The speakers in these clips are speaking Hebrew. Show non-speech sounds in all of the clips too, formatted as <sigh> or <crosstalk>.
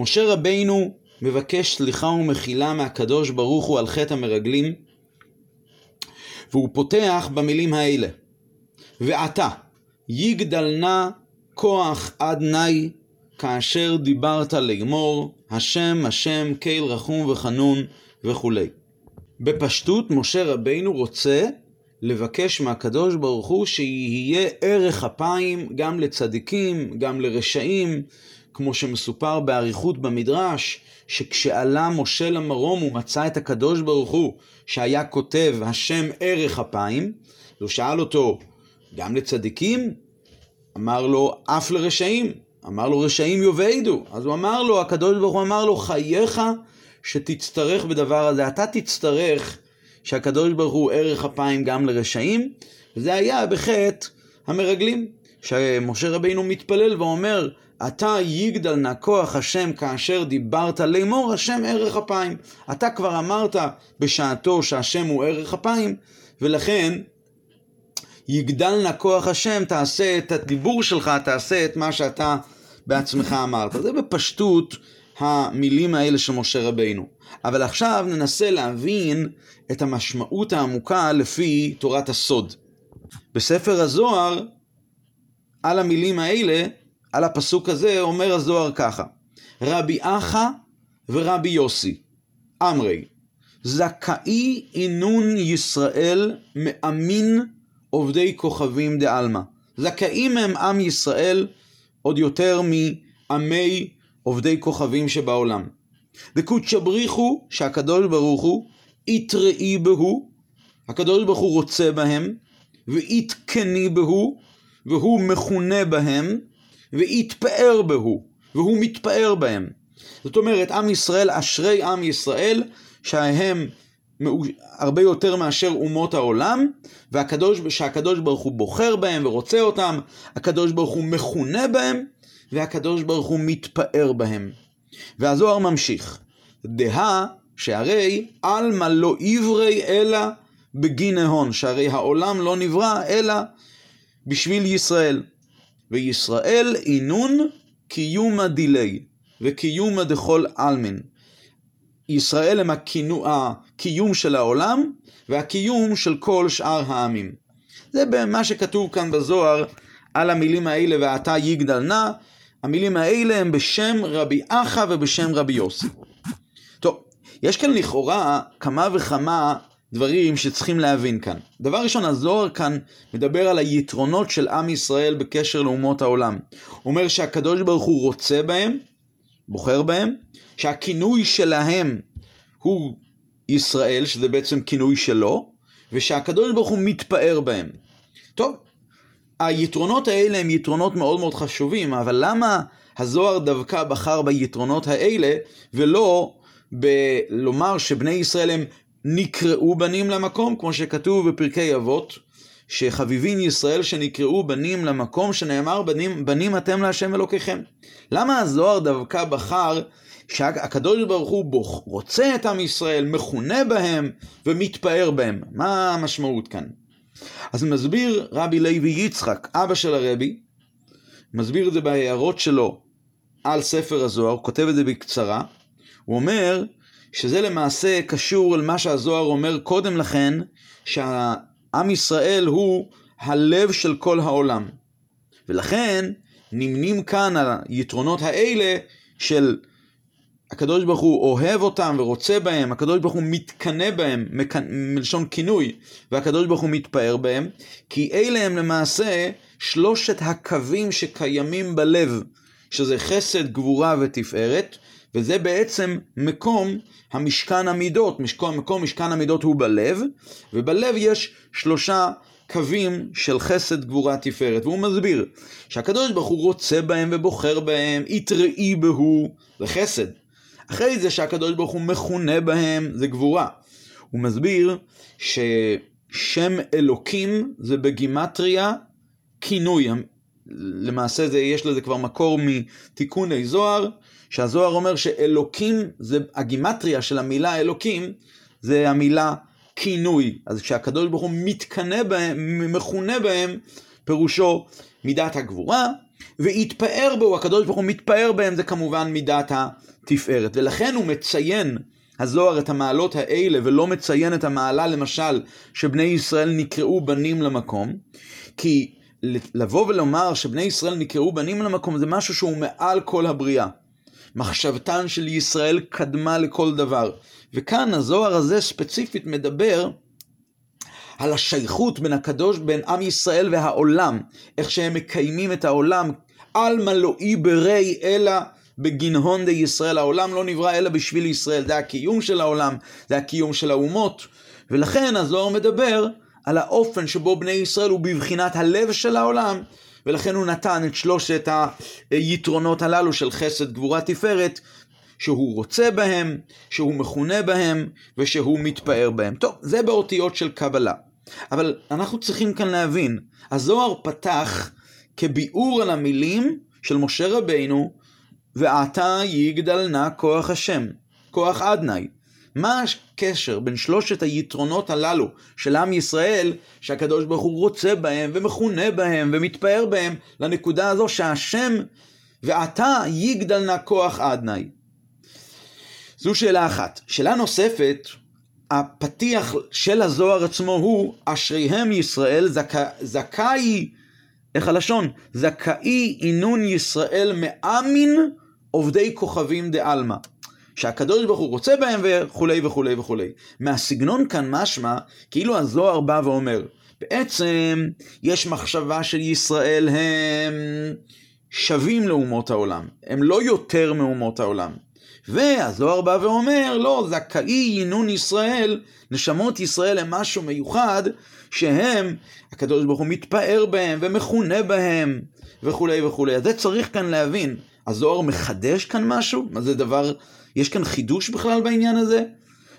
משה רבינו מבקש סליחה ומחילה מהקדוש ברוך הוא על חטא המרגלים, והוא פותח במילים האלה: ועתה יגדל נא כוח עד נאי כאשר דיברת לאמור, השם השם קהיל רחום וחנון וכולי. בפשטות משה רבינו רוצה לבקש מהקדוש ברוך הוא שיהיה ערך אפיים גם לצדיקים, גם לרשעים, כמו שמסופר באריכות במדרש, שכשעלה משה למרום הוא מצא את הקדוש ברוך הוא שהיה כותב השם ערך אפיים, הוא שאל אותו, גם לצדיקים? אמר לו, אף לרשעים. אמר לו, רשעים יאבדו. אז הוא אמר לו, הקדוש ברוך הוא אמר לו, חייך שתצטרך בדבר הזה. אתה תצטרך שהקדוש ברוך הוא ערך אפיים גם לרשעים, וזה היה בחטא המרגלים. שמשה רבינו מתפלל ואומר, אתה יגדל נא כוח השם כאשר דיברת לאמור השם ערך אפיים. אתה כבר אמרת בשעתו שהשם הוא ערך אפיים, ולכן יגדל נא כוח השם, תעשה את הדיבור שלך, תעשה את מה שאתה בעצמך אמרת. זה בפשטות המילים האלה של משה רבינו. אבל עכשיו ננסה להבין את המשמעות העמוקה לפי תורת הסוד. בספר הזוהר, על המילים האלה, על הפסוק הזה, אומר הזוהר ככה: רבי אחא ורבי יוסי, אמרי, זכאי אינון ישראל מאמין עובדי כוכבים דעלמא. זכאים הם עם ישראל עוד יותר מעמי עובדי כוכבים שבעולם. וקודשא בריחו, שהקדוש ברוך הוא, יתראי בהו, הקדוש ברוך הוא רוצה בהם, ויתקני בהו, והוא מכונה בהם, ויתפאר בהו, והוא מתפאר בהם. זאת אומרת, עם ישראל, אשרי עם ישראל, שהם הרבה יותר מאשר אומות העולם, והקדוש, שהקדוש ברוך הוא בוחר בהם ורוצה אותם, הקדוש ברוך הוא מכונה בהם, והקדוש ברוך הוא מתפאר בהם. והזוהר ממשיך, דהה שהרי עלמא לא עברי אלא בגין ההון, שהרי העולם לא נברא אלא בשביל ישראל. וישראל אינון קיומא דילי, וקיומא דכל עלמין. ישראל הם הקינו, הקיום של העולם והקיום של כל שאר העמים. זה מה שכתוב כאן בזוהר על המילים האלה ואתה יגדל נא. המילים האלה הם בשם רבי אחא ובשם רבי יוסי. טוב, יש כאן לכאורה כמה וכמה דברים שצריכים להבין כאן. דבר ראשון, הזוהר כאן מדבר על היתרונות של עם ישראל בקשר לאומות העולם. הוא אומר שהקדוש ברוך הוא רוצה בהם, בוחר בהם, שהכינוי שלהם הוא ישראל, שזה בעצם כינוי שלו, ושהקדוש ברוך הוא מתפאר בהם. טוב, היתרונות האלה הם יתרונות מאוד מאוד חשובים, אבל למה הזוהר דווקא בחר ביתרונות האלה, ולא בלומר שבני ישראל הם נקראו בנים למקום, כמו שכתוב בפרקי אבות, שחביבין ישראל שנקראו בנים למקום שנאמר בנים, בנים אתם להשם אלוקיכם. למה הזוהר דווקא בחר שהקדוש ברוך הוא בוח, רוצה את עם ישראל, מכונה בהם ומתפאר בהם? מה המשמעות כאן? אז מסביר רבי לוי יצחק, אבא של הרבי, מסביר את זה בהערות שלו על ספר הזוהר, כותב את זה בקצרה, הוא אומר שזה למעשה קשור אל מה שהזוהר אומר קודם לכן, שהעם ישראל הוא הלב של כל העולם. ולכן נמנים כאן היתרונות האלה של הקדוש ברוך הוא אוהב אותם ורוצה בהם, הקדוש ברוך הוא מתקנא בהם, מלשון כינוי, והקדוש ברוך הוא מתפאר בהם, כי אלה הם למעשה שלושת הקווים שקיימים בלב, שזה חסד, גבורה ותפארת, וזה בעצם מקום המשכן המידות, מקום, מקום משכן המידות הוא בלב, ובלב יש שלושה קווים של חסד, גבורה, תפארת, והוא מסביר שהקדוש ברוך הוא רוצה בהם ובוחר בהם, יתראי בהו, זה חסד. אחרי זה שהקדוש ברוך הוא מכונה בהם, זה גבורה. הוא מסביר ששם אלוקים זה בגימטריה כינוי. למעשה זה, יש לזה כבר מקור מתיקוני זוהר, שהזוהר אומר שאלוקים, זה הגימטריה של המילה אלוקים, זה המילה כינוי. אז כשהקדוש ברוך הוא מתקנא בהם, מכונה בהם, פירושו מידת הגבורה, והתפאר בו, הקדוש ברוך הוא מתפאר בהם, זה כמובן מידת התפארת. ולכן הוא מציין, הזוהר, את המעלות האלה, ולא מציין את המעלה, למשל, שבני ישראל נקראו בנים למקום, כי לבוא ולומר שבני ישראל נקראו בנים למקום, זה משהו שהוא מעל כל הבריאה. מחשבתן של ישראל קדמה לכל דבר. וכאן הזוהר הזה ספציפית מדבר על השייכות בין הקדוש, בין עם ישראל והעולם, איך שהם מקיימים את העולם, על מלואי ברי אלא בגנהון די ישראל. העולם לא נברא אלא בשביל ישראל, זה הקיום של העולם, זה הקיום של האומות. ולכן הזוהר מדבר על האופן שבו בני ישראל הוא בבחינת הלב של העולם, ולכן הוא נתן את שלושת היתרונות הללו של חסד, גבורה, תפארת, שהוא רוצה בהם, שהוא מכונה בהם, ושהוא מתפאר בהם. טוב, זה באותיות של קבלה. אבל אנחנו צריכים כאן להבין, הזוהר פתח כביאור על המילים של משה רבינו, ועתה יגדל נא כוח השם, כוח אדני. מה הקשר בין שלושת היתרונות הללו של עם ישראל, שהקדוש ברוך הוא רוצה בהם ומכונה בהם ומתפאר בהם, לנקודה הזו שהשם ועתה יגדל נא כוח אדני. זו שאלה אחת. שאלה נוספת, הפתיח של הזוהר עצמו הוא, אשריהם ישראל זכאי, זכאי, איך הלשון? זכאי עינון ישראל מאמין עובדי כוכבים דעלמא. שהקדוש ברוך הוא רוצה בהם וכולי וכולי וכולי. מהסגנון כאן משמע, כאילו הזוהר בא ואומר, בעצם יש מחשבה של ישראל הם שווים לאומות העולם, הם לא יותר מאומות העולם. והזוהר בא ואומר, לא, זכאי ינון ישראל, נשמות ישראל הם משהו מיוחד, שהם, הקדוש ברוך הוא מתפאר בהם ומכונה בהם וכולי וכולי. אז זה צריך כאן להבין. הזוהר מחדש כאן משהו? מה זה דבר, יש כאן חידוש בכלל בעניין הזה?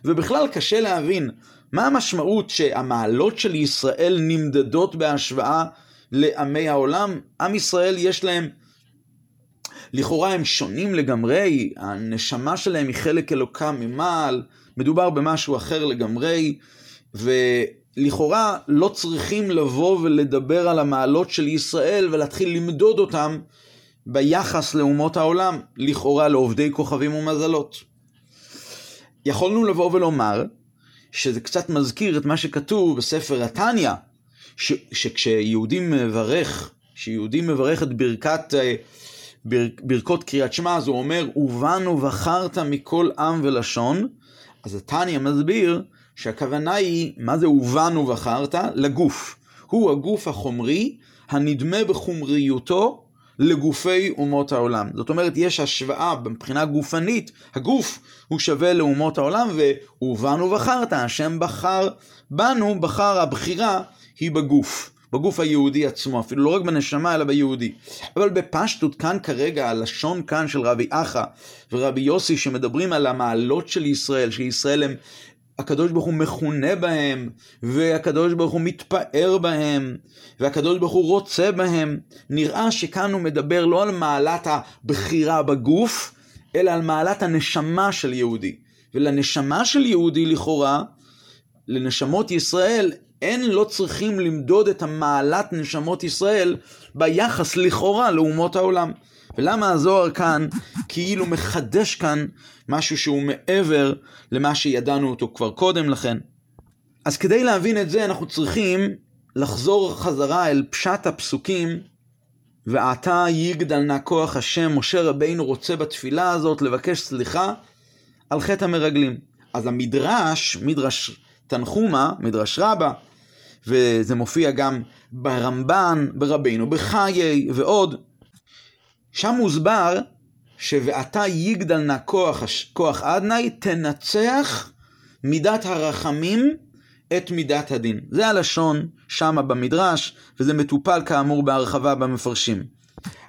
ובכלל קשה להבין מה המשמעות שהמעלות של ישראל נמדדות בהשוואה לעמי העולם. עם ישראל יש להם לכאורה הם שונים לגמרי, הנשמה שלהם היא חלק אלוקה ממעל, מדובר במשהו אחר לגמרי, ולכאורה לא צריכים לבוא ולדבר על המעלות של ישראל ולהתחיל למדוד אותם ביחס לאומות העולם, לכאורה לעובדי כוכבים ומזלות. יכולנו לבוא ולומר שזה קצת מזכיר את מה שכתוב בספר התניא, שכשיהודי מברך, כשיהודי מברך את ברכת אה, ברכות קריאת שמע, אז הוא אומר, ובנו בחרת מכל עם ולשון. אז התניא מסביר שהכוונה היא, מה זה ובנו בחרת? לגוף. הוא הגוף החומרי הנדמה בחומריותו לגופי אומות העולם. זאת אומרת, יש השוואה מבחינה גופנית, הגוף הוא שווה לאומות העולם, ובנו בחרת, השם בחר בנו, בחר, הבחירה היא בגוף. בגוף היהודי עצמו, אפילו לא רק בנשמה אלא ביהודי. אבל בפשטות כאן כרגע, הלשון כאן של רבי אחא ורבי יוסי שמדברים על המעלות של ישראל, שישראל הם, הקדוש ברוך הוא מכונה בהם, והקדוש ברוך הוא מתפאר בהם, והקדוש ברוך הוא רוצה בהם, נראה שכאן הוא מדבר לא על מעלת הבחירה בגוף, אלא על מעלת הנשמה של יהודי. ולנשמה של יהודי לכאורה, לנשמות ישראל, אין לא צריכים למדוד את המעלת נשמות ישראל ביחס לכאורה לאומות העולם. ולמה הזוהר כאן כאילו מחדש כאן משהו שהוא מעבר למה שידענו אותו כבר קודם לכן. אז כדי להבין את זה אנחנו צריכים לחזור חזרה אל פשט הפסוקים ועתה יגדל נא כוח השם, משה רבינו רוצה בתפילה הזאת לבקש סליחה על חטא המרגלים. אז המדרש, מדרש תנחומה, מדרש רבה, וזה מופיע גם ברמב"ן, ברבינו בחיי ועוד. שם מוסבר ש"ואתה יגדל נא כוח, כוח אדני", תנצח מידת הרחמים את מידת הדין. זה הלשון שמה במדרש, וזה מטופל כאמור בהרחבה במפרשים.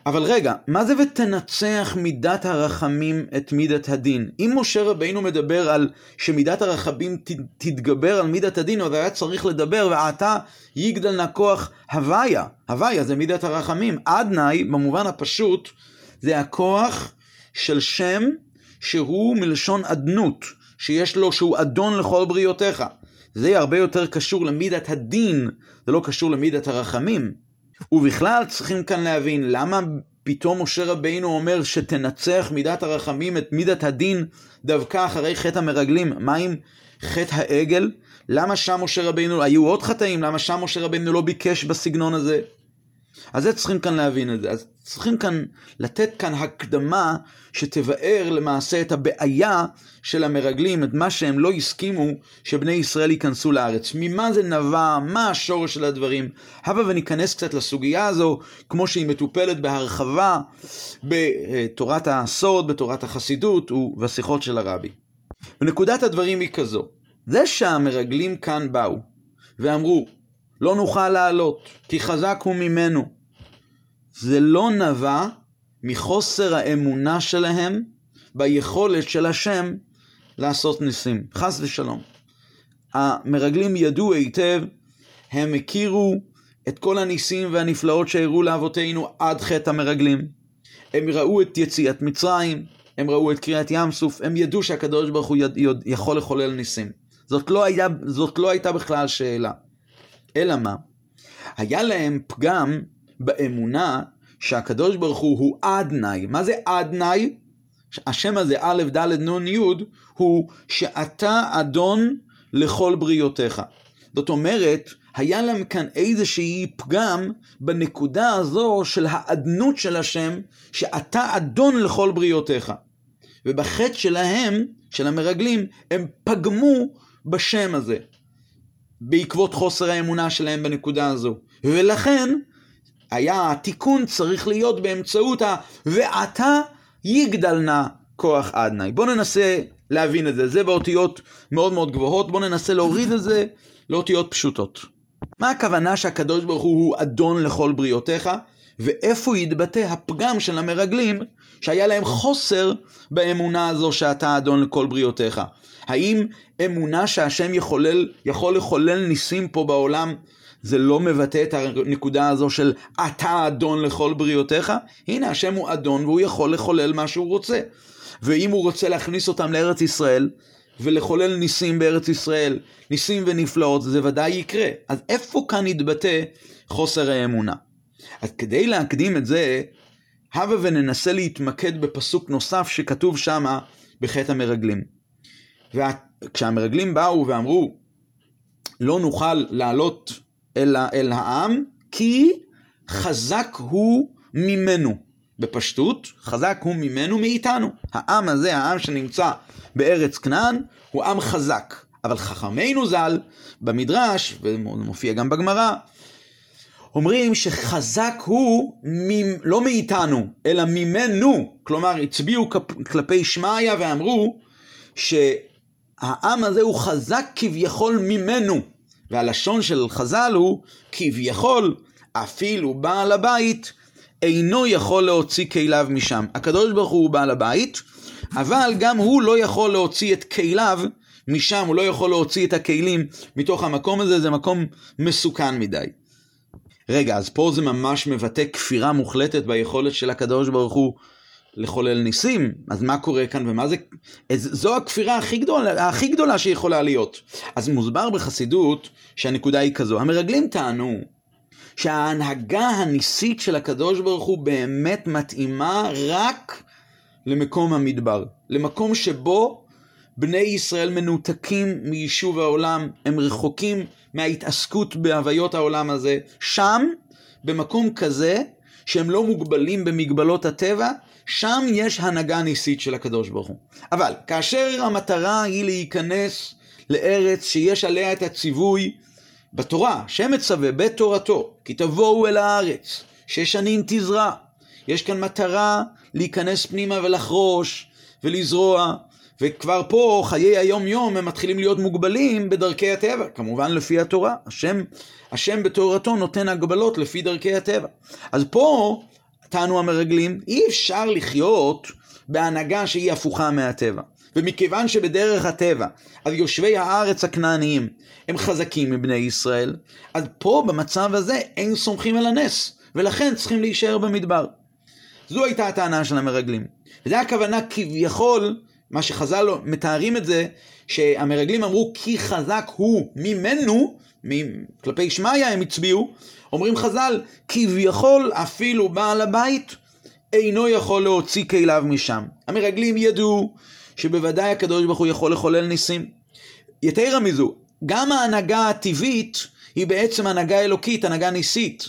אבל רגע, מה זה ותנצח מידת הרחמים את מידת הדין? אם משה רבינו מדבר על שמידת הרחמים תתגבר על מידת הדין, אז היה צריך לדבר, ועתה יגדל נא כוח הוויה. הוויה זה מידת הרחמים. אדנאי, במובן הפשוט, זה הכוח של שם שהוא מלשון אדנות, שיש לו, שהוא אדון לכל בריאותיך. זה הרבה יותר קשור למידת הדין, זה לא קשור למידת הרחמים. ובכלל צריכים כאן להבין למה פתאום משה רבינו אומר שתנצח מידת הרחמים את מידת הדין דווקא אחרי חטא המרגלים. מה עם חטא העגל? למה שם משה רבינו, היו עוד חטאים, למה שם משה רבינו לא ביקש בסגנון הזה? אז זה צריכים כאן להבין את זה. אז צריכים כאן לתת כאן הקדמה שתבאר למעשה את הבעיה של המרגלים, את מה שהם לא הסכימו שבני ישראל ייכנסו לארץ. ממה זה נבע, מה השורש של הדברים. הבה וניכנס קצת לסוגיה הזו, כמו שהיא מטופלת בהרחבה בתורת הסוד, בתורת החסידות ובשיחות של הרבי. ונקודת הדברים היא כזו, זה שהמרגלים כאן באו ואמרו, לא נוכל לעלות, כי חזק הוא ממנו. זה לא נבע מחוסר האמונה שלהם ביכולת של השם לעשות ניסים. חס ושלום. המרגלים ידעו היטב, הם הכירו את כל הניסים והנפלאות שהראו לאבותינו עד חטא המרגלים. הם ראו את יציאת מצרים, הם ראו את קריאת ים סוף, הם ידעו שהקדוש ברוך הוא יד, יכול לחולל ניסים. זאת לא, היה, זאת לא הייתה בכלל שאלה. אלא מה? היה להם פגם באמונה שהקדוש ברוך הוא הוא אדנאי. מה זה אדנאי? השם הזה, א', ד', נ', י', הוא שאתה אדון לכל בריותיך. זאת אומרת, היה להם כאן איזושהי פגם בנקודה הזו של האדנות של השם, שאתה אדון לכל בריותיך. ובחטא שלהם, של המרגלים, הם פגמו בשם הזה. בעקבות חוסר האמונה שלהם בנקודה הזו. ולכן, היה התיקון צריך להיות באמצעות ה... ועתה יגדל נא כוח אדנאי. בואו ננסה להבין את זה. זה באותיות מאוד מאוד גבוהות, בואו ננסה להוריד את זה לאותיות פשוטות. מה הכוונה שהקדוש ברוך הוא הוא אדון לכל בריאותיך? ואיפה יתבטא הפגם של המרגלים שהיה להם חוסר באמונה הזו שאתה אדון לכל בריאותיך? האם אמונה שהשם יחולל, יכול לחולל ניסים פה בעולם זה לא מבטא את הנקודה הזו של אתה אדון לכל בריאותיך? הנה השם הוא אדון והוא יכול לחולל מה שהוא רוצה. ואם הוא רוצה להכניס אותם לארץ ישראל ולחולל ניסים בארץ ישראל, ניסים ונפלאות, זה ודאי יקרה. אז איפה כאן יתבטא חוסר האמונה? אז כדי להקדים את זה, הבה וננסה להתמקד בפסוק נוסף שכתוב שמה בחטא המרגלים. וכשהמרגלים באו ואמרו, לא נוכל לעלות אל, אל העם, כי חזק הוא ממנו. בפשטות, חזק הוא ממנו מאיתנו. העם הזה, העם שנמצא בארץ כנען, הוא עם חזק. אבל חכמינו ז"ל, במדרש, ומופיע גם בגמרא, אומרים שחזק הוא מ... לא מאיתנו, אלא ממנו. כלומר, הצביעו כלפי שמעיה ואמרו שהעם הזה הוא חזק כביכול ממנו. והלשון של חז"ל הוא כביכול אפילו בעל הבית אינו יכול להוציא כליו משם. הקדוש ברוך הוא בעל הבית, אבל גם הוא לא יכול להוציא את כליו משם, הוא לא יכול להוציא את הכלים מתוך המקום הזה, זה מקום מסוכן מדי. רגע, אז פה זה ממש מבטא כפירה מוחלטת ביכולת של הקדוש ברוך הוא לחולל ניסים, אז מה קורה כאן ומה זה... זו הכפירה הכי גדולה, הכי גדולה שיכולה להיות. אז מוסבר בחסידות שהנקודה היא כזו, המרגלים טענו שההנהגה הניסית של הקדוש ברוך הוא באמת מתאימה רק למקום המדבר, למקום שבו בני ישראל מנותקים מיישוב העולם, הם רחוקים מההתעסקות בהוויות העולם הזה, שם, במקום כזה, שהם לא מוגבלים במגבלות הטבע, שם יש הנהגה ניסית של הקדוש ברוך הוא. אבל כאשר המטרה היא להיכנס לארץ שיש עליה את הציווי בתורה, שמצווה בתורתו, כי תבואו אל הארץ, שש שנים תזרע. יש כאן מטרה להיכנס פנימה ולחרוש ולזרוע, וכבר פה חיי היום יום הם מתחילים להיות מוגבלים בדרכי הטבע, כמובן לפי התורה. השם, השם בתורתו נותן הגבלות לפי דרכי הטבע. אז פה טענו המרגלים, אי אפשר לחיות בהנהגה שהיא הפוכה מהטבע. ומכיוון שבדרך הטבע, אז יושבי הארץ הכנעניים הם חזקים מבני ישראל, אז פה במצב הזה אין סומכים על הנס, ולכן צריכים להישאר במדבר. זו הייתה הטענה של המרגלים. וזו הכוונה כביכול, מה שחז"ל מתארים את זה, שהמרגלים אמרו כי חזק הוא ממנו, כלפי שמעיה הם הצביעו, אומרים חז"ל, כביכול אפילו בעל הבית אינו יכול להוציא כליו משם. המרגלים ידעו שבוודאי הקדוש ברוך הוא יכול לחולל ניסים. יתרה מזו, גם ההנהגה הטבעית היא בעצם הנהגה אלוקית, הנהגה ניסית.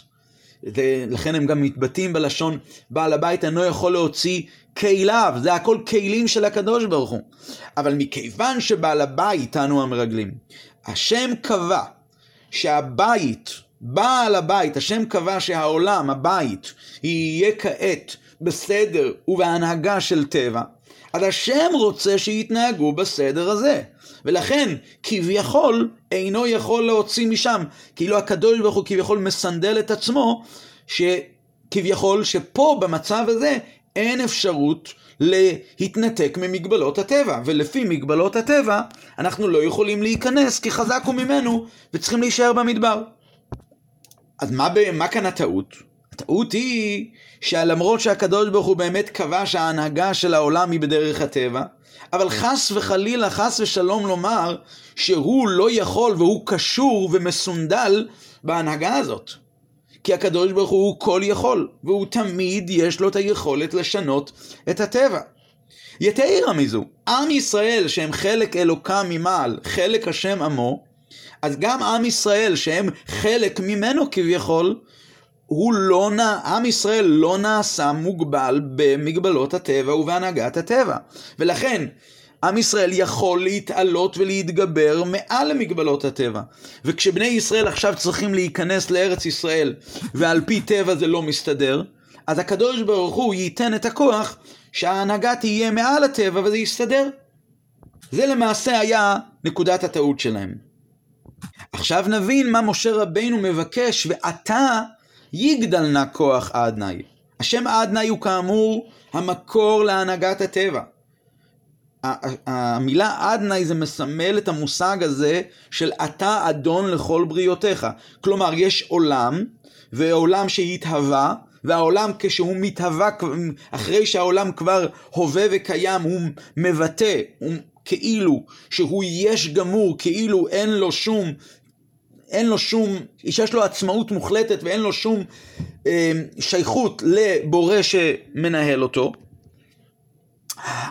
לכן הם גם מתבטאים בלשון בעל הבית אינו יכול להוציא כליו, זה הכל כלים של הקדוש ברוך הוא. אבל מכיוון שבעל הבית, טענו המרגלים, השם קבע שהבית, בעל הבית, השם קבע שהעולם, הבית, יהיה כעת בסדר ובהנהגה של טבע, אז השם רוצה שיתנהגו בסדר הזה. ולכן, כביכול, אינו יכול להוציא משם. כאילו הקדוש ברוך הוא כביכול מסנדל את עצמו, שכביכול שפה במצב הזה אין אפשרות להתנתק ממגבלות הטבע, ולפי מגבלות הטבע אנחנו לא יכולים להיכנס כי חזק הוא ממנו וצריכים להישאר במדבר. אז מה, מה כאן הטעות? הטעות היא שלמרות שהקדוש ברוך הוא באמת קבע שההנהגה של העולם היא בדרך הטבע, אבל חס וחלילה, חס ושלום לומר שהוא לא יכול והוא קשור ומסונדל בהנהגה הזאת. כי הקדוש ברוך הוא כל יכול, והוא תמיד יש לו את היכולת לשנות את הטבע. יתרה מזו, עם ישראל שהם חלק אלוקם ממעל, חלק השם עמו, אז גם עם ישראל שהם חלק ממנו כביכול, הוא לא נע, עם ישראל לא נעשה מוגבל במגבלות הטבע ובהנהגת הטבע. ולכן, עם ישראל יכול להתעלות ולהתגבר מעל למגבלות הטבע. וכשבני ישראל עכשיו צריכים להיכנס לארץ ישראל, ועל פי טבע זה לא מסתדר, אז הקדוש ברוך הוא ייתן את הכוח שההנהגה תהיה מעל הטבע וזה יסתדר. זה למעשה היה נקודת הטעות שלהם. עכשיו נבין מה משה רבינו מבקש, ועתה יגדל נא כוח אדנאי. השם אדנאי הוא כאמור המקור להנהגת הטבע. המילה אדנאי זה מסמל את המושג הזה של אתה אדון לכל בריאותיך. כלומר, יש עולם, ועולם שהתהווה, והעולם כשהוא מתהווה, אחרי שהעולם כבר הווה וקיים, הוא מבטא, הוא כאילו שהוא יש גמור, כאילו אין לו שום אין לו שום, שיש לו עצמאות מוחלטת ואין לו שום אה, שייכות לבורא שמנהל אותו.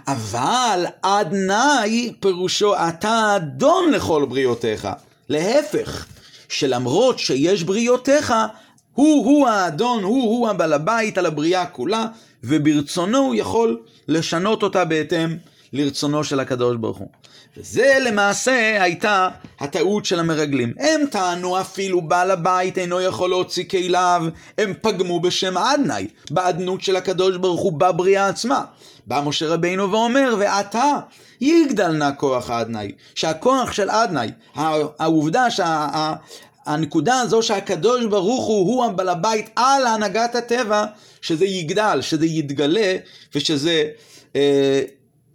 אבל אדנאי פירושו אתה אדון לכל בריאותיך. להפך, שלמרות שיש בריאותיך, הוא-הוא האדון, הוא-הוא הבעל הבית על הבריאה כולה, וברצונו הוא יכול לשנות אותה בהתאם לרצונו של הקדוש ברוך הוא. וזה למעשה הייתה הטעות של המרגלים. הם טענו אפילו בעל הבית אינו יכול להוציא כליו, הם פגמו בשם אדנאי, באדנות של הקדוש ברוך הוא בבריאה עצמה. בא משה רבינו ואומר, ועתה יגדל נא כוח אדנאי, שהכוח של אדנאי, העובדה שה... הנקודה הזו שהקדוש ברוך הוא הוא הבעל הבית על הנהגת הטבע, שזה יגדל, שזה יתגלה ושזה אה,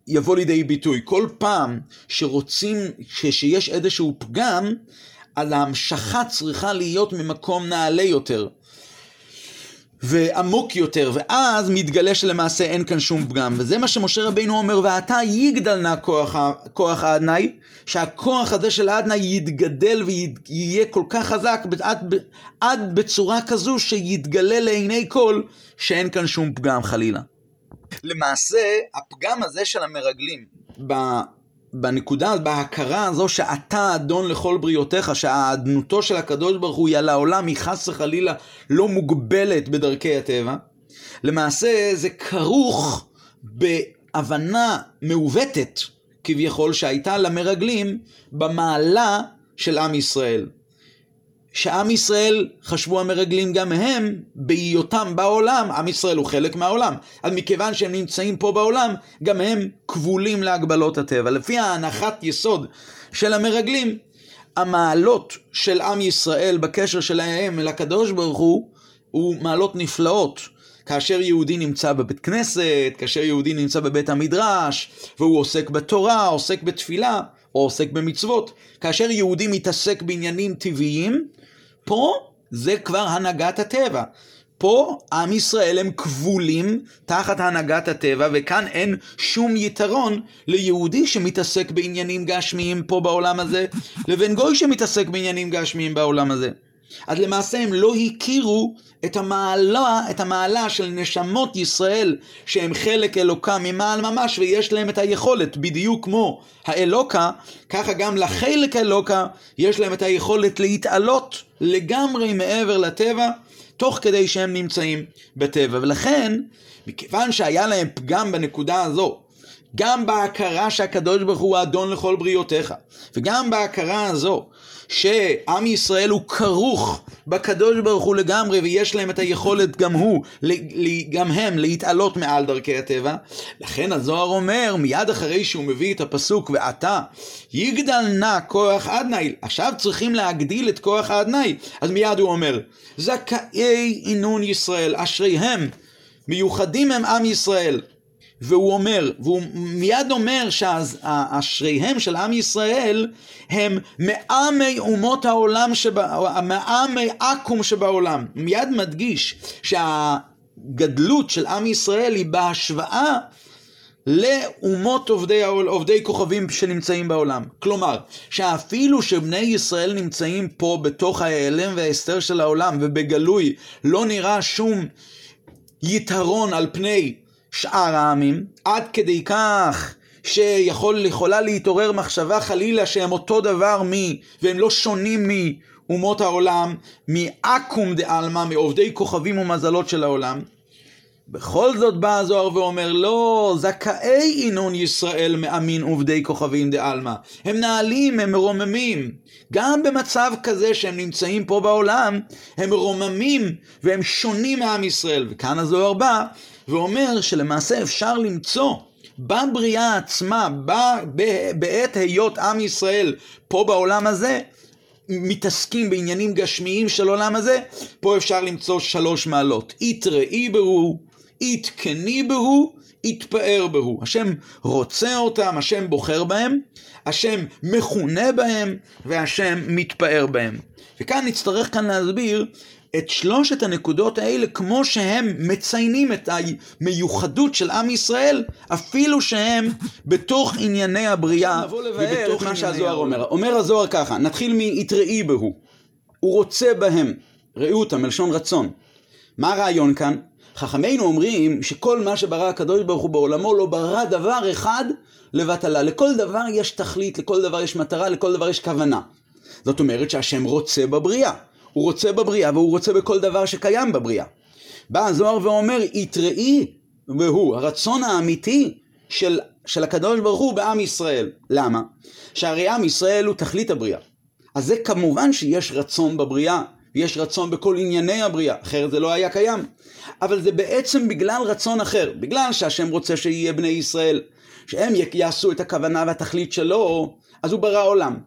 יבוא לידי ביטוי. כל פעם שרוצים, שיש איזשהו פגם, אז ההמשכה צריכה להיות ממקום נעלה יותר. ועמוק יותר, ואז מתגלה שלמעשה אין כאן שום פגם. וזה מה שמשה רבינו אומר, ועתה יגדל נא כוח, כוח האדנאי, שהכוח הזה של האדנאי יתגדל ויהיה כל כך חזק עד, עד בצורה כזו שיתגלה לעיני כל שאין כאן שום פגם חלילה. למעשה, הפגם הזה של המרגלים, בנקודה, בהכרה הזו שאתה אדון לכל בריאותיך, שהאדנותו של הקדוש ברוך הוא היא על העולם, היא חס וחלילה לא מוגבלת בדרכי הטבע, למעשה זה כרוך בהבנה מעוותת, כביכול, שהייתה למרגלים במעלה של עם ישראל. שעם ישראל, חשבו המרגלים גם הם, בהיותם בעולם, עם ישראל הוא חלק מהעולם. אז מכיוון שהם נמצאים פה בעולם, גם הם כבולים להגבלות הטבע. לפי ההנחת יסוד של המרגלים, המעלות של עם ישראל בקשר שלהם אל הקדוש ברוך הוא, הוא מעלות נפלאות. כאשר יהודי נמצא בבית כנסת, כאשר יהודי נמצא בבית המדרש, והוא עוסק בתורה, עוסק בתפילה, או עוסק במצוות. כאשר יהודי מתעסק בעניינים טבעיים, פה זה כבר הנהגת הטבע. פה עם ישראל הם כבולים תחת הנהגת הטבע, וכאן אין שום יתרון ליהודי שמתעסק בעניינים גשמיים פה בעולם הזה, לבין גוי שמתעסק בעניינים גשמיים בעולם הזה. אז למעשה הם לא הכירו את המעלה, את המעלה של נשמות ישראל שהם חלק אלוקה ממעל ממש ויש להם את היכולת, בדיוק כמו האלוקה, ככה גם לחלק אלוקה יש להם את היכולת להתעלות לגמרי מעבר לטבע, תוך כדי שהם נמצאים בטבע. ולכן, מכיוון שהיה להם פגם בנקודה הזו, גם בהכרה שהקדוש ברוך הוא האדון לכל בריאותיך, וגם בהכרה הזו שעם ישראל הוא כרוך בקדוש ברוך הוא לגמרי, ויש להם את היכולת גם הוא, גם הם, להתעלות מעל דרכי הטבע. לכן הזוהר אומר, מיד אחרי שהוא מביא את הפסוק, ועתה יגדל נא כוח אדני, עכשיו צריכים להגדיל את כוח האדני. אז מיד הוא אומר, זכאי עינון ישראל, אשריהם, מיוחדים הם עם ישראל. והוא אומר, והוא מיד אומר שאשריהם של עם ישראל הם מעמי אומות העולם, שבה, מעמי עכו"ם שבעולם. הוא מיד מדגיש שהגדלות של עם ישראל היא בהשוואה לאומות עובדי, עובדי כוכבים שנמצאים בעולם. כלומר, שאפילו שבני ישראל נמצאים פה בתוך ההיעלם וההסתר של העולם ובגלוי לא נראה שום יתרון על פני שאר העמים, עד כדי כך שיכולה להתעורר מחשבה חלילה שהם אותו דבר מ... והם לא שונים מאומות העולם, מעכו"ם דעלמא, מעובדי כוכבים ומזלות של העולם. בכל זאת בא הזוהר ואומר, לא, זכאי עינון ישראל מאמין עובדי כוכבים דעלמא. הם נעלים, הם מרוממים. גם במצב כזה שהם נמצאים פה בעולם, הם מרוממים והם שונים מעם ישראל. וכאן הזוהר בא ואומר שלמעשה אפשר למצוא בבריאה עצמה, בעת היות עם ישראל פה בעולם הזה, מתעסקים בעניינים גשמיים של עולם הזה, פה אפשר למצוא שלוש מעלות. יתראי בהו, יתקני בהו, יתפאר בהו. השם רוצה אותם, השם בוחר בהם, השם מכונה בהם, והשם מתפאר בהם. וכאן נצטרך כאן להסביר את שלושת הנקודות האלה כמו שהם מציינים את המיוחדות של עם ישראל, אפילו שהם <laughs> בתוך ענייני הבריאה ובתוך מה שהזוהר אומר. אומר הזוהר ככה, נתחיל מ"יתראי בהו", הוא רוצה בהם, ראו אותם מלשון רצון. מה הרעיון כאן? חכמינו אומרים שכל מה שברא הקדוש ברוך הוא בעולמו לא ברא דבר אחד לבטלה. לכל דבר יש תכלית, לכל דבר יש מטרה, לכל דבר יש כוונה. זאת אומרת שהשם רוצה בבריאה. הוא רוצה בבריאה והוא רוצה בכל דבר שקיים בבריאה. בא הזוהר ואומר, יתראי והוא, הרצון האמיתי של, של הקדוש ברוך הוא בעם ישראל. למה? שהרי עם ישראל הוא תכלית הבריאה. אז זה כמובן שיש רצון בבריאה, יש רצון בכל ענייני הבריאה, אחרת זה לא היה קיים. אבל זה בעצם בגלל רצון אחר, בגלל שהשם רוצה שיהיה בני ישראל, שהם יעשו את הכוונה והתכלית שלו, אז הוא ברא עולם.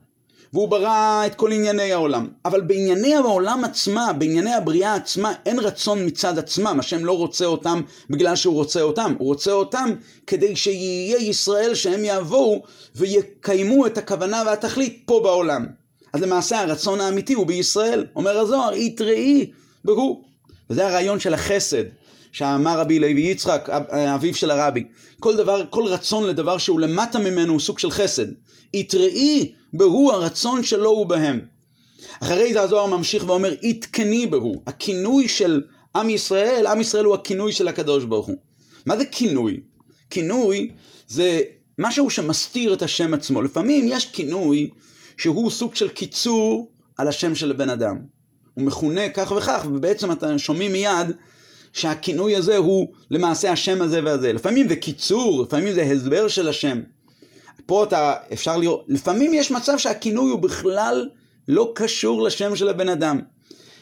והוא ברא את כל ענייני העולם. אבל בענייני העולם עצמה, בענייני הבריאה עצמה, אין רצון מצד עצמם. השם לא רוצה אותם בגלל שהוא רוצה אותם. הוא רוצה אותם כדי שיהיה ישראל שהם יבואו ויקיימו את הכוונה והתכלית פה בעולם. אז למעשה הרצון האמיתי הוא בישראל. אומר הזוהר, יתראי בהו. וזה הרעיון של החסד. שאמר רבי לוי יצחק, אביו של הרבי. כל דבר, כל רצון לדבר שהוא למטה ממנו הוא סוג של חסד. יתראי בהו הרצון שלו הוא בהם. אחרי זה הזוהר ממשיך ואומר, יתקני בהו. הכינוי של עם ישראל, עם ישראל הוא הכינוי של הקדוש ברוך הוא. מה זה כינוי? כינוי זה משהו שמסתיר את השם עצמו. לפעמים יש כינוי שהוא סוג של קיצור על השם של הבן אדם. הוא מכונה כך וכך, ובעצם אתם שומעים מיד שהכינוי הזה הוא למעשה השם הזה והזה. לפעמים זה קיצור, לפעמים זה הסבר של השם. פה אתה, אפשר לראות, לפעמים יש מצב שהכינוי הוא בכלל לא קשור לשם של הבן אדם.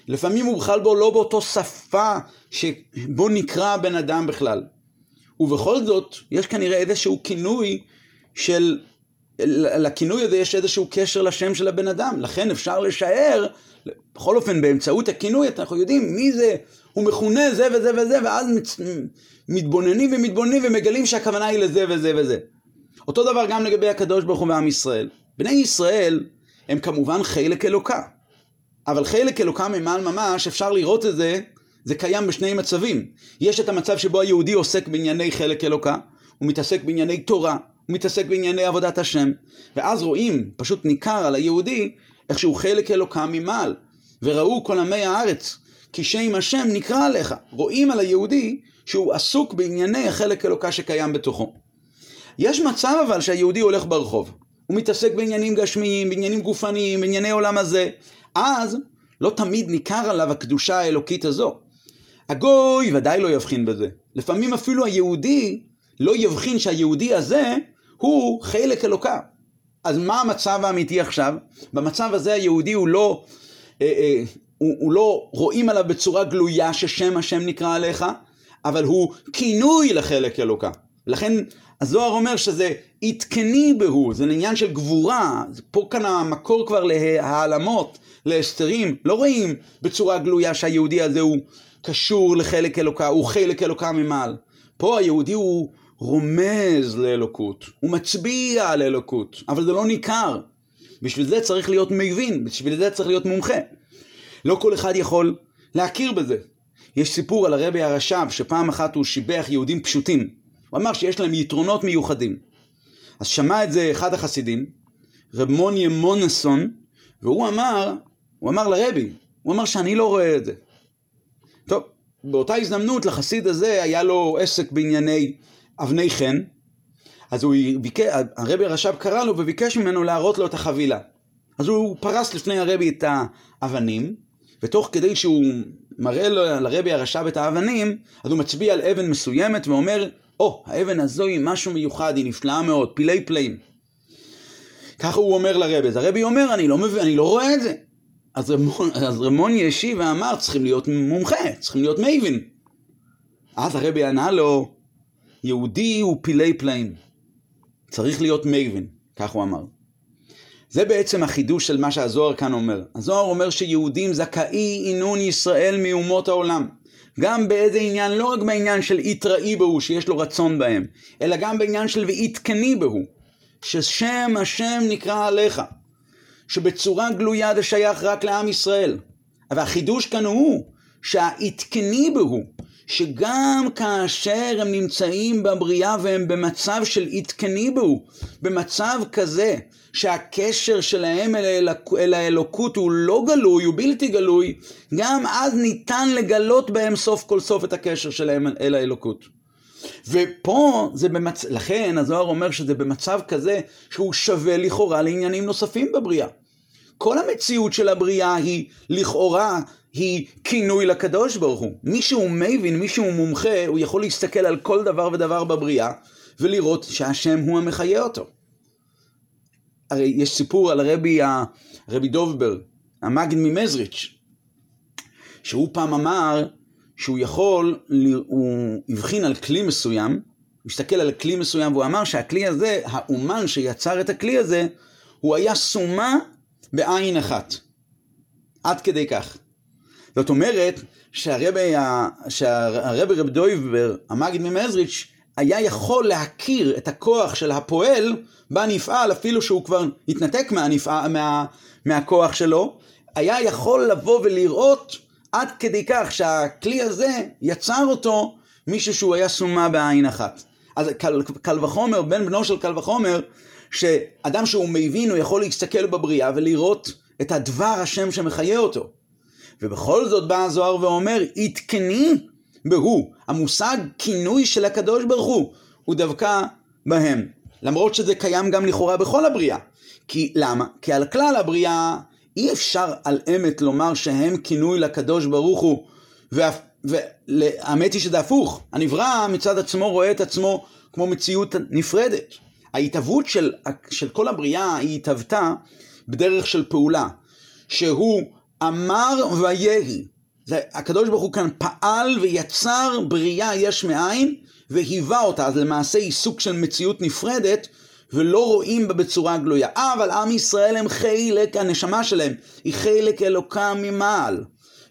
לפעמים הוא בכלל בו לא באותו שפה שבו נקרא הבן אדם בכלל. ובכל זאת, יש כנראה איזשהו כינוי של... לכינוי הזה יש איזשהו קשר לשם של הבן אדם. לכן אפשר לשער, בכל אופן באמצעות הכינוי אנחנו יודעים מי זה, הוא מכונה זה וזה וזה, ואז מתבוננים ומתבוננים ומגלים שהכוונה היא לזה וזה וזה. אותו דבר גם לגבי הקדוש ברוך הוא ועם ישראל. בני ישראל הם כמובן חלק אלוקה. אבל חלק אלוקה ממעל ממש, אפשר לראות את זה, זה קיים בשני מצבים. יש את המצב שבו היהודי עוסק בענייני חלק אלוקה, הוא מתעסק בענייני תורה, הוא מתעסק בענייני עבודת השם. ואז רואים, פשוט ניכר על היהודי, איך שהוא חלק אלוקה ממעל. וראו כל עמי הארץ, כי שם השם נקרא עליך. רואים על היהודי שהוא עסוק בענייני החלק אלוקה שקיים בתוכו. יש מצב אבל שהיהודי הולך ברחוב, הוא מתעסק בעניינים גשמיים, בעניינים גופניים, בענייני עולם הזה, אז לא תמיד ניכר עליו הקדושה האלוקית הזו. הגוי ודאי לא יבחין בזה. לפעמים אפילו היהודי לא יבחין שהיהודי הזה הוא חלק אלוקה. אז מה המצב האמיתי עכשיו? במצב הזה היהודי הוא לא, אה, אה, הוא, הוא לא רואים עליו בצורה גלויה ששם השם נקרא עליך, אבל הוא כינוי לחלק אלוקה. לכן הזוהר אומר שזה עדכני בהו, זה עניין של גבורה, פה כאן המקור כבר להעלמות, להסתרים, לא רואים בצורה גלויה שהיהודי הזה הוא קשור לחלק אלוקה, הוא חלק אלוקה ממעל. פה היהודי הוא רומז לאלוקות, הוא מצביע על אלוקות, אבל זה לא ניכר. בשביל זה צריך להיות מבין, בשביל זה צריך להיות מומחה. לא כל אחד יכול להכיר בזה. יש סיפור על הרבי הרש"ב, שפעם אחת הוא שיבח יהודים פשוטים. הוא אמר שיש להם יתרונות מיוחדים. אז שמע את זה אחד החסידים, רב מוניה מונסון, והוא אמר, הוא אמר לרבי, הוא אמר שאני לא רואה את זה. טוב, באותה הזדמנות לחסיד הזה היה לו עסק בענייני אבני חן, אז הוא ביקש, הרבי הרש"ב קרא לו וביקש ממנו להראות לו את החבילה. אז הוא פרס לפני הרבי את האבנים, ותוך כדי שהוא מראה לרבי הרש"ב את האבנים, אז הוא מצביע על אבן מסוימת ואומר, או, oh, האבן הזו היא משהו מיוחד, היא נפלאה מאוד, פילי פלאים. ככה הוא אומר לרבי, אז הרבי אומר, אני לא מבין, אני לא רואה את זה. אז רמון, אז רמון ישיב ואמר, צריכים להיות מומחה, צריכים להיות מייבין. אז הרבי ענה לו, יהודי הוא פילי פלאים. צריך להיות מייבין, כך הוא אמר. זה בעצם החידוש של מה שהזוהר כאן אומר. הזוהר אומר שיהודים זכאי עינון ישראל מאומות העולם. גם באיזה עניין, לא רק בעניין של יתראי בהו, שיש לו רצון בהם, אלא גם בעניין של ויתקני בהו, ששם השם נקרא עליך, שבצורה גלויה זה שייך רק לעם ישראל. אבל החידוש כאן הוא שהעדכני בהו, שגם כאשר הם נמצאים בבריאה והם במצב של עדכני בהו, במצב כזה שהקשר שלהם אל, האלוק, אל האלוקות הוא לא גלוי, הוא בלתי גלוי, גם אז ניתן לגלות בהם סוף כל סוף את הקשר שלהם אל האלוקות. ופה זה במצ... לכן הזוהר אומר שזה במצב כזה שהוא שווה לכאורה לעניינים נוספים בבריאה. כל המציאות של הבריאה היא לכאורה היא כינוי לקדוש ברוך הוא. מי שהוא מבין, מי שהוא מומחה, הוא יכול להסתכל על כל דבר ודבר בבריאה ולראות שהשם הוא המחיה אותו. הרי יש סיפור על הרבי, הרבי דובבר, המגד ממזריץ', שהוא פעם אמר שהוא יכול, הוא הבחין על כלי מסוים, הוא הסתכל על כלי מסוים והוא אמר שהכלי הזה, האומן שיצר את הכלי הזה, הוא היה סומה בעין אחת. עד כדי כך. זאת אומרת שהרבי, שהרבי רב דויבר, המגיד ממזריץ', היה יכול להכיר את הכוח של הפועל בנפעל, אפילו שהוא כבר התנתק מהנפעל, מה, מהכוח שלו, היה יכול לבוא ולראות עד כדי כך שהכלי הזה יצר אותו מישהו שהוא היה סומה בעין אחת. אז קל, קל וחומר, בן בנו של קל וחומר, שאדם שהוא מבין, הוא יכול להסתכל בבריאה ולראות את הדבר השם שמחיה אותו. ובכל זאת בא הזוהר ואומר, עדכני בהו. המושג כינוי של הקדוש ברוך הוא, הוא דווקא בהם. למרות שזה קיים גם לכאורה בכל הבריאה. כי למה? כי על כלל הבריאה אי אפשר על אמת לומר שהם כינוי לקדוש ברוך הוא, והאמת היא שזה הפוך. הנברא מצד עצמו רואה את עצמו כמו מציאות נפרדת. ההתהוות של, של כל הבריאה היא התהוותה בדרך של פעולה, שהוא אמר ויהי. הקדוש ברוך הוא כאן פעל ויצר בריאה יש מאין והיווה אותה, אז למעשה היא סוג של מציאות נפרדת ולא רואים בה בצורה גלויה. אבל עם ישראל הם חלק, הנשמה שלהם היא חלק אלוקה ממעל.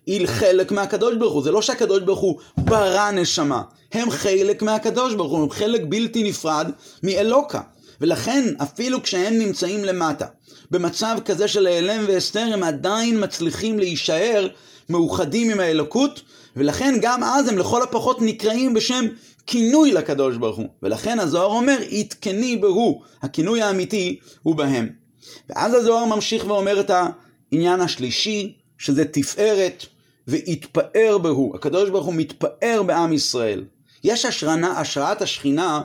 היא חלק מהקדוש ברוך הוא, זה לא שהקדוש ברוך הוא ברא נשמה, הם חלק מהקדוש ברוך הוא, הם חלק בלתי נפרד מאלוקה. ולכן אפילו כשהם נמצאים למטה, במצב כזה של העלם והסתר, הם עדיין מצליחים להישאר מאוחדים עם האלוקות, ולכן גם אז הם לכל הפחות נקראים בשם כינוי לקדוש ברוך הוא. ולכן הזוהר אומר, עדכני בהו, הכינוי האמיתי הוא בהם. ואז הזוהר ממשיך ואומר את העניין השלישי, שזה תפארת, והתפאר בהו. הקדוש ברוך הוא מתפאר בעם ישראל. יש השרנה, השראת השכינה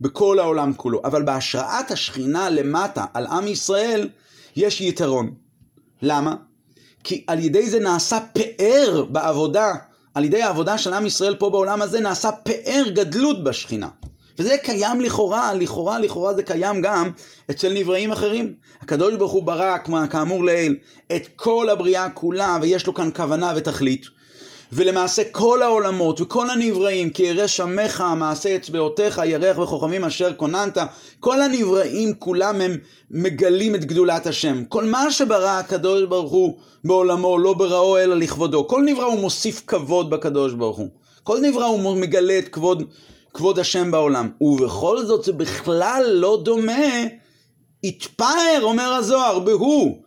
בכל העולם כולו, אבל בהשראת השכינה למטה על עם ישראל יש יתרון. למה? כי על ידי זה נעשה פאר בעבודה, על ידי העבודה של עם ישראל פה בעולם הזה נעשה פאר גדלות בשכינה. וזה קיים לכאורה, לכאורה, לכאורה זה קיים גם אצל נבראים אחרים. הקדוש ברוך הוא ברא, כאמור לעיל, את כל הבריאה כולה, ויש לו כאן כוונה ותכלית. ולמעשה כל העולמות וכל הנבראים, כי ירא שמך מעשה אצבעותיך, ירח וכוכבים אשר כוננת, כל הנבראים כולם הם מגלים את גדולת השם. כל מה שברא הקדוש ברוך הוא בעולמו, לא בראו אלא לכבודו. כל נברא הוא מוסיף כבוד בקדוש ברוך הוא. כל נברא הוא מגלה את כבוד, כבוד השם בעולם. ובכל זאת זה בכלל לא דומה, התפאר, אומר הזוהר, בהוא.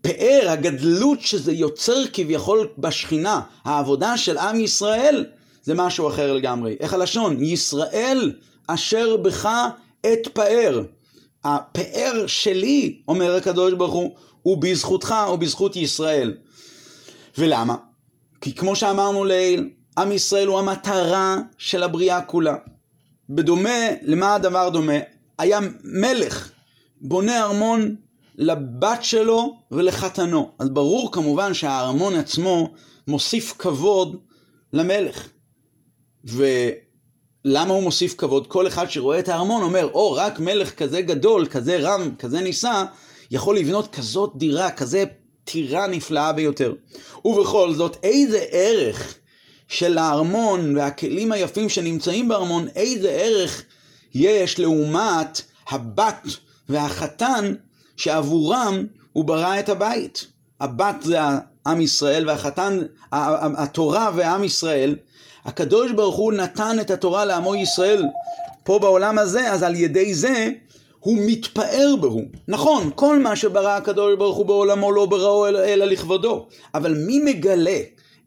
הפאר, הגדלות שזה יוצר כביכול בשכינה, העבודה של עם ישראל, זה משהו אחר לגמרי. איך הלשון? ישראל אשר בך אתפאר. הפאר שלי, אומר הקדוש ברוך הוא, הוא בזכותך או בזכות ישראל. ולמה? כי כמו שאמרנו לעיל, עם ישראל הוא המטרה של הבריאה כולה. בדומה, למה הדבר דומה? היה מלך, בונה ארמון לבת שלו ולחתנו. אז ברור כמובן שהארמון עצמו מוסיף כבוד למלך. ולמה הוא מוסיף כבוד? כל אחד שרואה את הארמון אומר, או, oh, רק מלך כזה גדול, כזה רם, כזה נישא, יכול לבנות כזאת דירה, כזה טירה נפלאה ביותר. ובכל זאת, איזה ערך של הארמון והכלים היפים שנמצאים בארמון, איזה ערך יש לעומת הבת והחתן שעבורם הוא ברא את הבית. הבת זה עם ישראל והחתן, התורה ועם ישראל. הקדוש ברוך הוא נתן את התורה לעמו ישראל פה בעולם הזה, אז על ידי זה הוא מתפאר בהו. נכון, כל מה שברא הקדוש ברוך הוא בעולמו לא בראו אלא לכבודו. אבל מי מגלה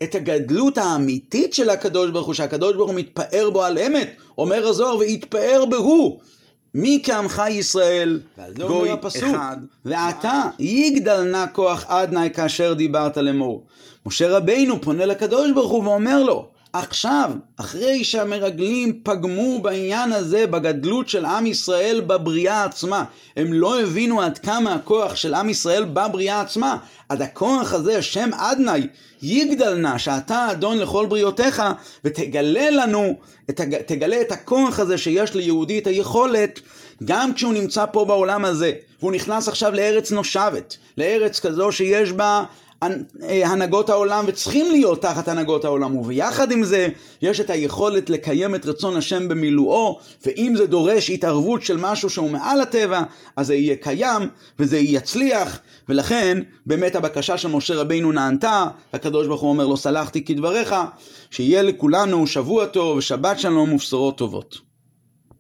את הגדלות האמיתית של הקדוש ברוך הוא, שהקדוש ברוך הוא מתפאר בו על אמת, אומר הזוהר, ויתפאר בהו. מי כעמך ישראל, גוי אחד, ועתה יגדל נא כוח עדנאי כאשר דיברת לאמור. משה רבינו פונה לקדוש ברוך הוא ואומר לו, עכשיו, אחרי שהמרגלים פגמו בעניין הזה, בגדלות של עם ישראל בבריאה עצמה, הם לא הבינו עד כמה הכוח של עם ישראל בבריאה עצמה, עד הכוח הזה, שם אדנאי, יגדל נא, שאתה אדון לכל בריאותיך, ותגלה לנו, תגלה את הכוח הזה שיש ליהודי את היכולת, גם כשהוא נמצא פה בעולם הזה, והוא נכנס עכשיו לארץ נושבת, לארץ כזו שיש בה הנהגות העולם וצריכים להיות תחת הנהגות העולם וביחד עם זה יש את היכולת לקיים את רצון השם במילואו ואם זה דורש התערבות של משהו שהוא מעל הטבע אז זה יהיה קיים וזה יצליח. ולכן באמת הבקשה של משה רבינו נענתה הקדוש ברוך הוא אומר לו סלחתי כדבריך שיהיה לכולנו שבוע טוב ושבת שלום ובשורות טובות